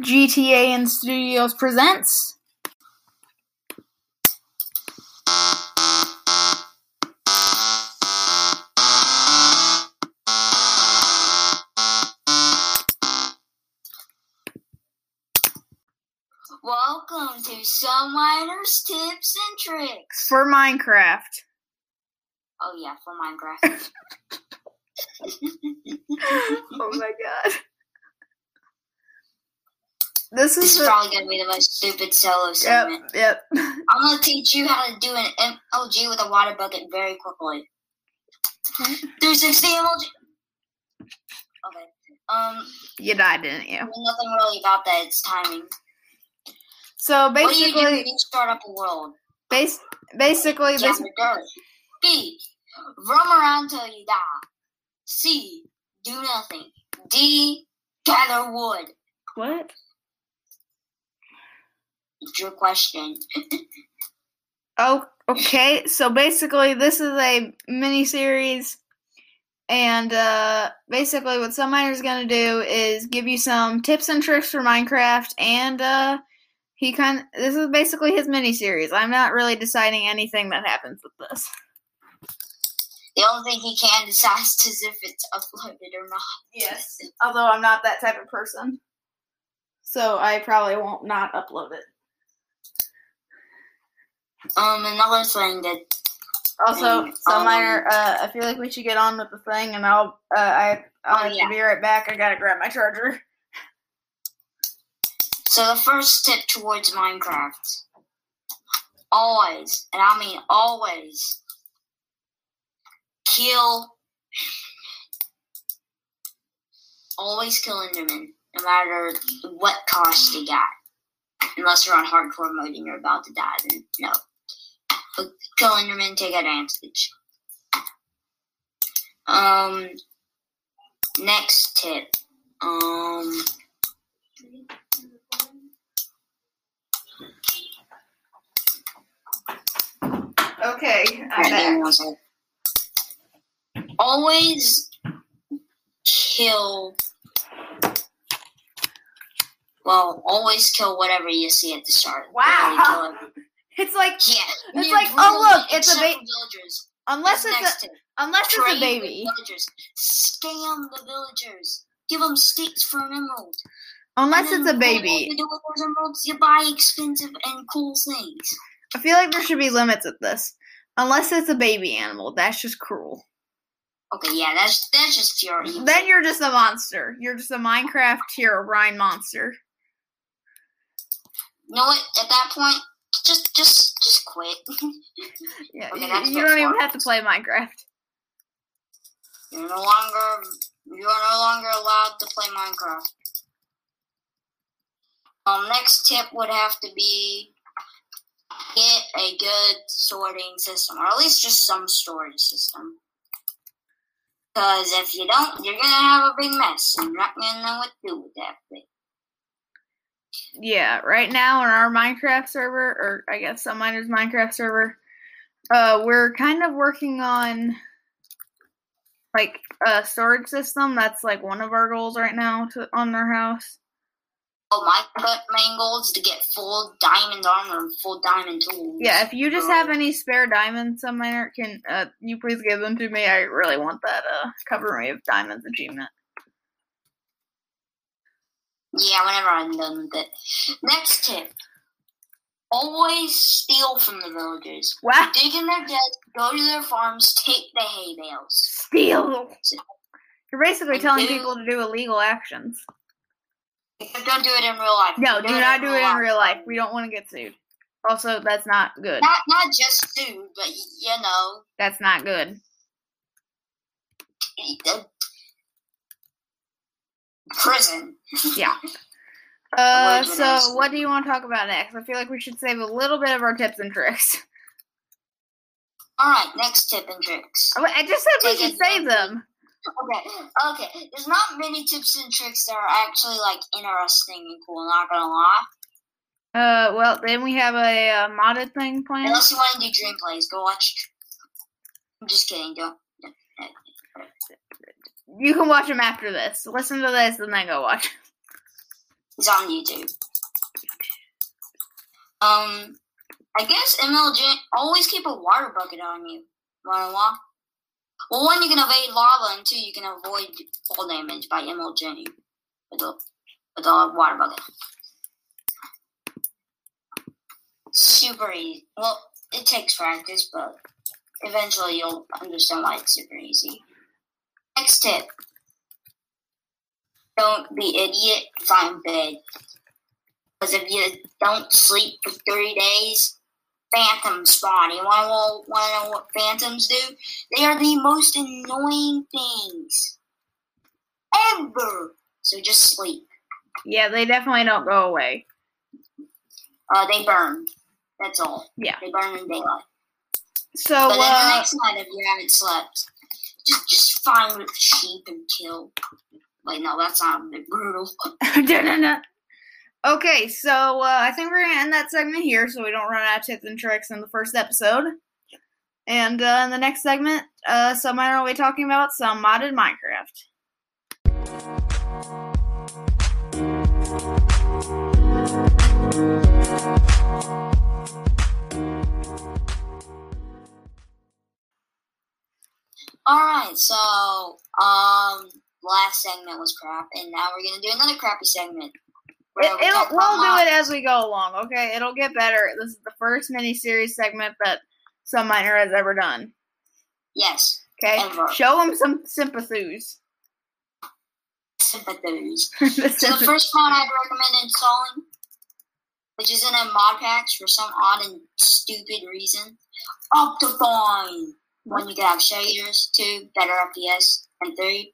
GTA and Studios presents. Welcome to Some Miners Tips and Tricks. for Minecraft. Oh yeah, for Minecraft. oh my god. This this is is the, probably gonna be the most stupid solo yep, segment. yep. Yep. I'm gonna teach you how to do an MLG with a water bucket very quickly. 360 MLG. Okay. Um, You died, didn't you? nothing really about that. It's timing. So what do you do basically, when you start up a world? base, basically this Gather dirt. B. Roam around till you die. C. Do nothing. D. Gather wood. what? Your question. Oh, okay. So basically, this is a mini series, and uh, basically, what Some Miner's gonna do is give you some tips and tricks for Minecraft, and uh, he kind of this is basically his mini series. I'm not really deciding anything that happens with this. The only thing he can decide is if it's uploaded or not. Yes, although I'm not that type of person, so I probably won't not upload it. Um, another thing that Also, Some um, uh, I feel like we should get on with the thing, and I'll uh, I I'll Oh, have yeah. to be right back. I gotta grab my charger. so the first tip towards Minecraft, always, and I mean always, kill. Always kill Enderman, no matter what cost you got. Unless you're on hardcore mode and you're about to die, then no. Enderman, take advantage. Um, next tip. Um, Okay, I'm Alright, give me back. Always kill. Well, always kill whatever you see at the start. Wow. Really kill it. It's like Yeah. It's like, oh, look, it's a except ba- unless it's a, unless it's a baby, Villagers. Scam the villagers. Give them sticks for an emerald. unless it's a baby. You do with those emeralds, you buy expensive and cool things. I feel like there should be limits at this. Unless it's a baby animal, that's just cruel. Okay, yeah, that's that's just pure evil. Then you're just a monster. You're just a Minecraft Herobrine monster. You know what? At that point, just just just quit. Yeah, Okay, you, you don't even have to play Minecraft. You're no longer you are no longer allowed to play Minecraft. Um, next tip would have to be get a good sorting system, or at least just some storage system. Because if you don't, you're gonna have a big mess, and you're not gonna know what to do with that thing. Yeah, right now on our Minecraft server, or I guess some miners Minecraft server, uh, we're kind of working on like a storage system. That's like one of our goals right now to on our house. Oh, my main goal is to get full diamond armor and full diamond tools. Yeah, if you just have any spare diamonds, some miner can uh, you please give them to me. I really want that uh cover me with diamonds achievement. Yeah, whenever I'm done with it. Next tip. Always steal from the villagers. Wow, Dig in their deads, go to their farms, take the hay bales. steal! You're basically telling Do- people to do illegal actions. Don't do it in real life. No, do not do it in real life. We don't want to get sued. Also, that's not good. Not not just food, but you know, That's not good. Prison. Yeah. Uh, so what do you want to talk about next? I feel like we should save a little bit of our tips and tricks. Alright, next tip and tricks. Oh, I just said we Take should save them. Okay, okay. There's not many tips and tricks that are actually like interesting and cool, not gonna lie. Uh, well, then we have a uh, modded thing planned. Unless you want to do dream plays, go watch. I'm just kidding. Don't. You can watch them after this. Listen to this and then go watch. It's on YouTube. Um, I guess MLG always keep a water bucket on you. Wanna walk? Well, one, you can evade lava, and two, you can avoid fall damage by MLG with the, with the water bucket. Super easy. Well, it takes practice, but eventually you'll understand why it's super easy. Next tip. Don't be idiot, find bed. Because if you don't sleep for three days, phantoms spawn. You want to know what phantoms do? They are the most annoying things ever. So just sleep. Yeah, they definitely don't go away. Uh, they burn. That's all. Yeah. They burn in daylight. So, But then the uh, next night, if you haven't slept, just just find sheep and kill. Wait, no, that's not a bit brutal. okay, so uh, I think we're gonna end that segment here, so we don't run out of tips and tricks in the first episode. And uh, in the next segment, uh, Summer will be talking about some modded Minecraft. So, um, last segment was crap, and now we're gonna do another crappy segment. It, we it'll, we'll do it as we go along, okay? It'll get better. This is the first mini-series segment that Some Miner has ever done. Yes, Okay, Ever. show him some sympathies. sympathies. The So the first mod I'd recommend installing, which isn't a mod packs for some odd and stupid reason, Optifine. One you can have shaders, two better FPS, and three,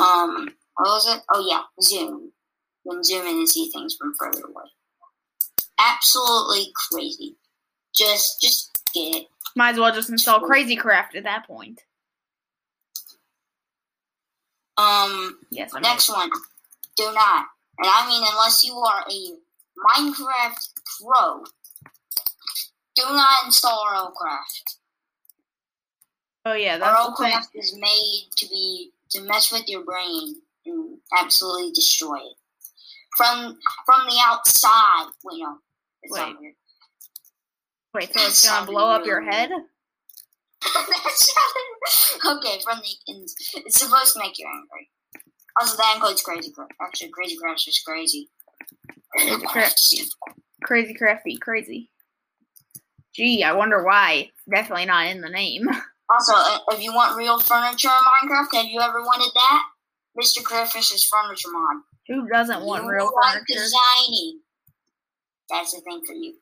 um, what was it? Oh yeah, zoom. You can zoom in and see things from further away. Absolutely crazy. Just, just get it. Might as well just install Crazy Craft at that point. Um, Yes, Next one. Do not. And I mean, unless you are a Minecraft pro, do not install RLCraft. Oh yeah, that's thing. Is made to be to mess with your brain and absolutely destroy it from from the outside. Wait, no, it's Wait. not weird. Wait, so it's gonna blow up your head? Okay, from the ins- it's supposed to make you angry. Also, that includes Crazy. Actually, Crazy Craft's just crazy. Crazy Craft. Crazy Craft beat crazy. Gee, I wonder why. Definitely not in the name. Also, if you want real furniture in Minecraft, have you ever wanted that? Mr. Crayfish's furniture mod. Who doesn't want you real like furniture? designing. That's the thing for you.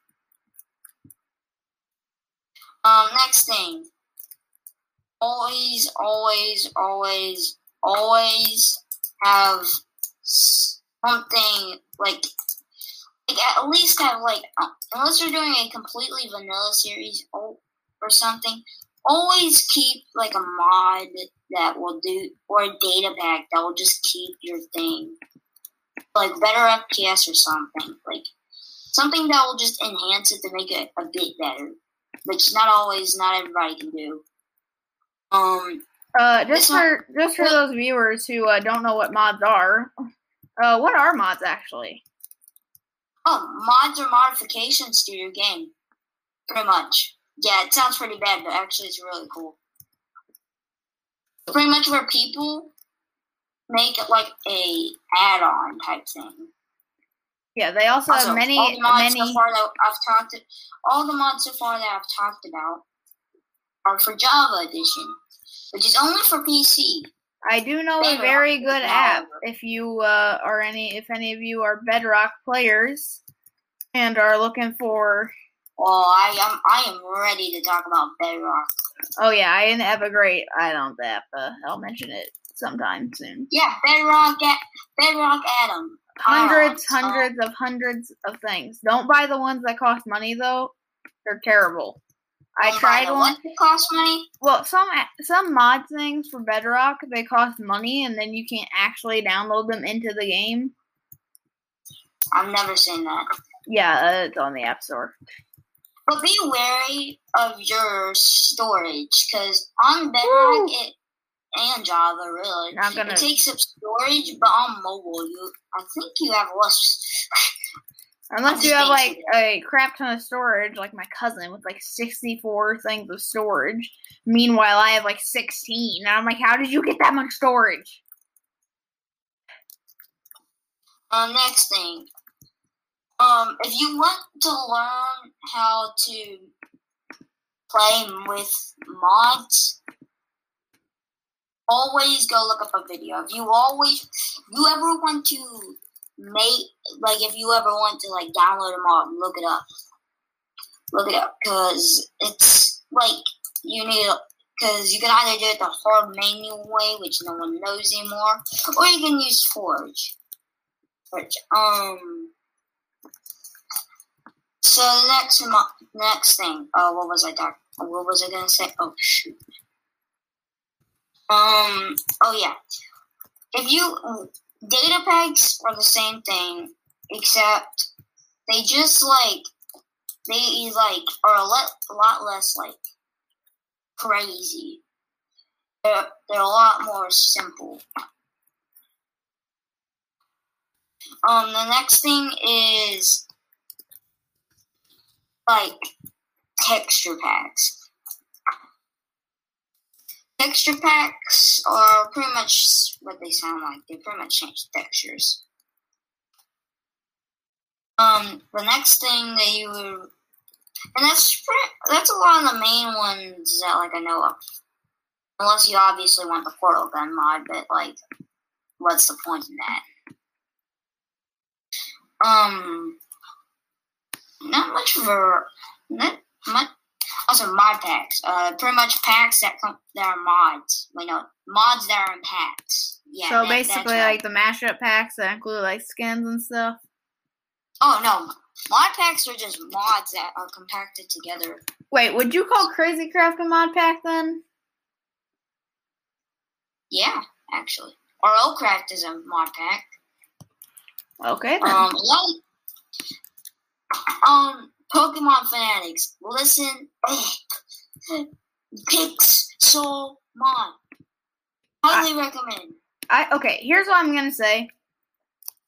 Um, next thing. Always, always, always, always have something like, like at least have like, uh, unless you're doing a completely vanilla series or, or something, always keep like a mod that will do, or a data pack that will just keep your thing like better FPS or something, like something that will just enhance it to make it a bit better, which not always, not everybody can do. Um, Uh, just This one- for just for those viewers who uh, don't know what mods are, uh, what are mods actually? oh, mods are modifications to your game, pretty much. Yeah, it sounds pretty bad, but actually, it's really cool. Pretty much where people make it like a add-on type thing. Yeah, they also Also, have many all the mods many. so far that I've talked, to, all the mods so far that I've talked about are for Java Edition, which is only for PC. I do know a very good app. If you uh, are any, if any of you are Bedrock players and are looking for, Well, I am I am ready to talk about Bedrock. oh yeah, I have a great add-on app. Uh, I'll mention it sometime soon. Yeah, Bedrock, Bedrock Atom. Hundreds, Oh, hundreds of hundreds of things. Don't buy the ones that cost money though; they're terrible. I tried one. That cost money? Well, some some mod things for Bedrock they cost money, and then you can't actually download them into the game. I've never seen that. Yeah, uh, it's on the App Store. But be wary of your storage, because on Bedrock it and Java, really. Gonna- It takes up storage, but on mobile, you I think you have less. Unless you have like a crap ton of storage, like my cousin with like 64 things of storage. Meanwhile, I have like 16. And I'm like, how did you get that much storage? Uh, next thing, um, if you want to learn how to play with mods, always go look up a video. If you always, you ever want to make, like, if you ever want to like download a mod, look it up. Look it up, cause it's like you need, cause you can either do it the hard manual way, which no one knows anymore, or you can use Forge. Forge. Um. So next next thing, uh, what was I? What was I gonna say? Oh shoot. Um. Oh yeah. If you data packs are the same thing, except they just like they like are a lot a lot less like crazy. They're they're a lot more simple. Um. The next thing is like texture packs. Texture packs are pretty much what they sound like. They pretty much change textures. Um, the next thing that you would, and that's that's a lot of the main ones that like I know of. Unless you obviously want the portal gun mod, but like, what's the point in that? Um, not much for not much. Also, mod packs. Uh, pretty much packs that come that are mods. Wait, no, mods that are in packs. Yeah. so that- basically, like the mashup packs that include like skins and stuff. Oh no, mod packs are just mods that are compacted together. Wait, would you call Crazy Craft a mod pack then? Yeah, actually. Or RLCraft is a mod pack. Okay then. Um, like, um, Pokemon fanatics, listen. Pixel Mon. Highly recommend. I okay. Here's what I'm gonna say.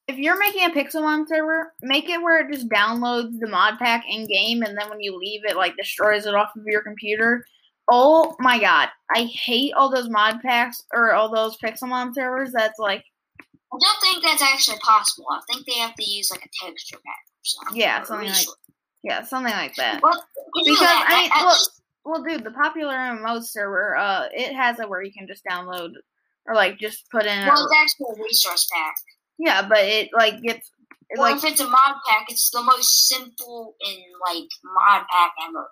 If you're making a Pixelmon server, make it where it just downloads the mod pack in game, and then when you leave, it like destroys it off of your computer. Oh my god, I hate all those mod packs or all those Pixelmon servers. That's like, I don't think that's actually possible. I think they have to use like a texture pack or something. Yeah, something like- yeah, something like that. Well, Because that. I mean, At- at look, least- well, dude, the popular MMO server, uh, it has it where you can just download or like just put in. A, well, it's actually a resource pack. yeah, but it like gets it, Well, like if it's a mod pack, it's the most simple in like mod pack ever.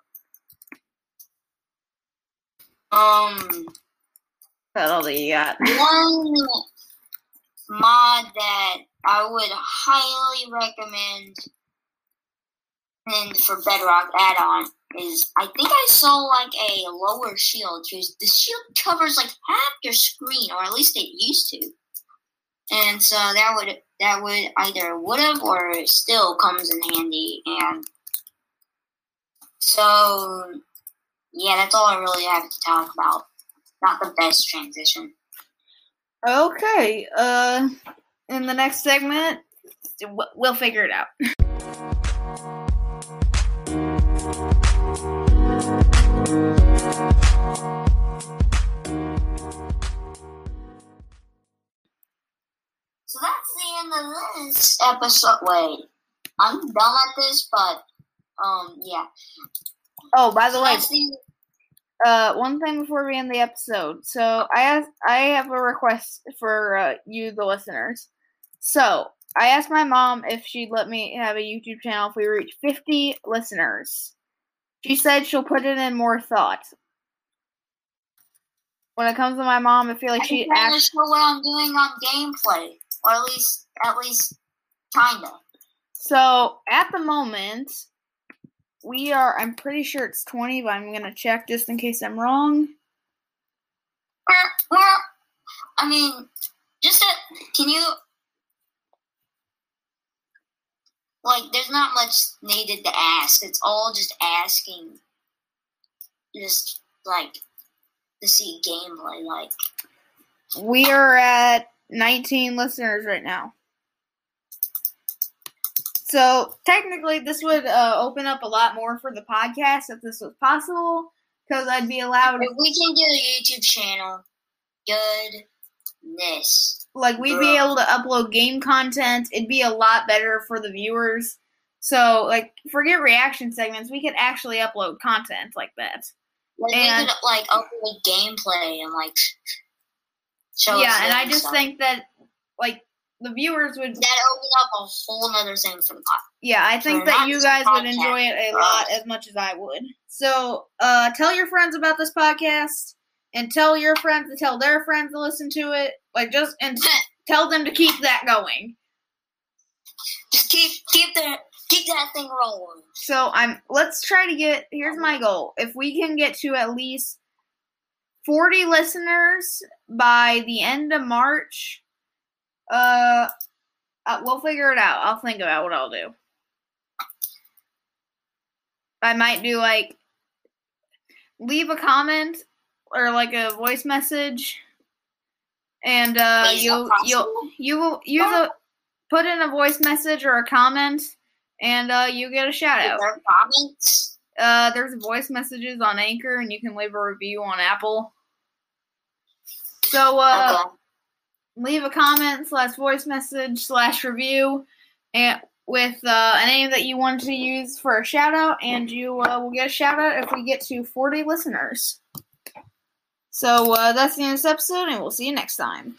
Um, that's all that you got. one mod that I would highly recommend and for Bedrock add-on is I think I saw like a lower shield because the shield covers like half your screen, or at least it used to. And so that would that would either would have or still comes in handy and so yeah, that's all I really have to talk about. Not the best transition. Okay. Uh, in the next segment, we'll figure it out. So that's the end of this episode. Wait, I'm done at this, but um, yeah. Oh, by the So way, the uh, one thing before we end the episode. So I asked, I have a request for uh, you, the listeners. So I asked my mom if she'd let me have a YouTube channel if we reach 50 listeners. She said she'll put it in more thought. When it comes to my mom, I feel like I she to show what I'm doing on gameplay, or at least, at least, kinda. So at the moment, we are. I'm pretty sure it's 20, but I'm gonna check just in case I'm wrong. Well, I mean, just a, can you like? There's not much needed to ask. It's all just asking, just like to see gameplay. Like, we are at 19 listeners right now. So technically, this would uh, open up a lot more for the podcast if this was possible, because I'd be allowed. If we can get a YouTube channel, goodness. Like we'd be able to upload game content. It'd be a lot better for the viewers. So like, forget reaction segments. We could actually upload content like that. Like And- we could like upload gameplay and like show yeah, and I just stuff. think that like the viewers would. that opened up a whole nother thing for the pod. Yeah, I think For that you guys would enjoy it a lot as much as I would. So, uh, tell your friends about this podcast, and tell your friends to tell their friends to listen to it. Like, just and tell them to keep that going. Just keep keep the keep that thing rolling. So, I'm. Let's try to get. Here's my goal: if we can get to at least forty listeners by the end of March, uh, uh we'll figure it out. I'll think about what I'll do. I might do like leave a comment or like a voice message, and uh, you'll you'll you will use a put in a voice message or a comment, and uh, you get a shout out. there comments? Uh, there's voice messages on Anchor, and you can leave a review on Apple. So uh, okay. Leave a comment slash voice message slash review, and with uh, a name that you want to use for a shout out, and you uh, will get a shout out if we get to 40 listeners. So uh, that's the end of this episode, and we'll see you next time.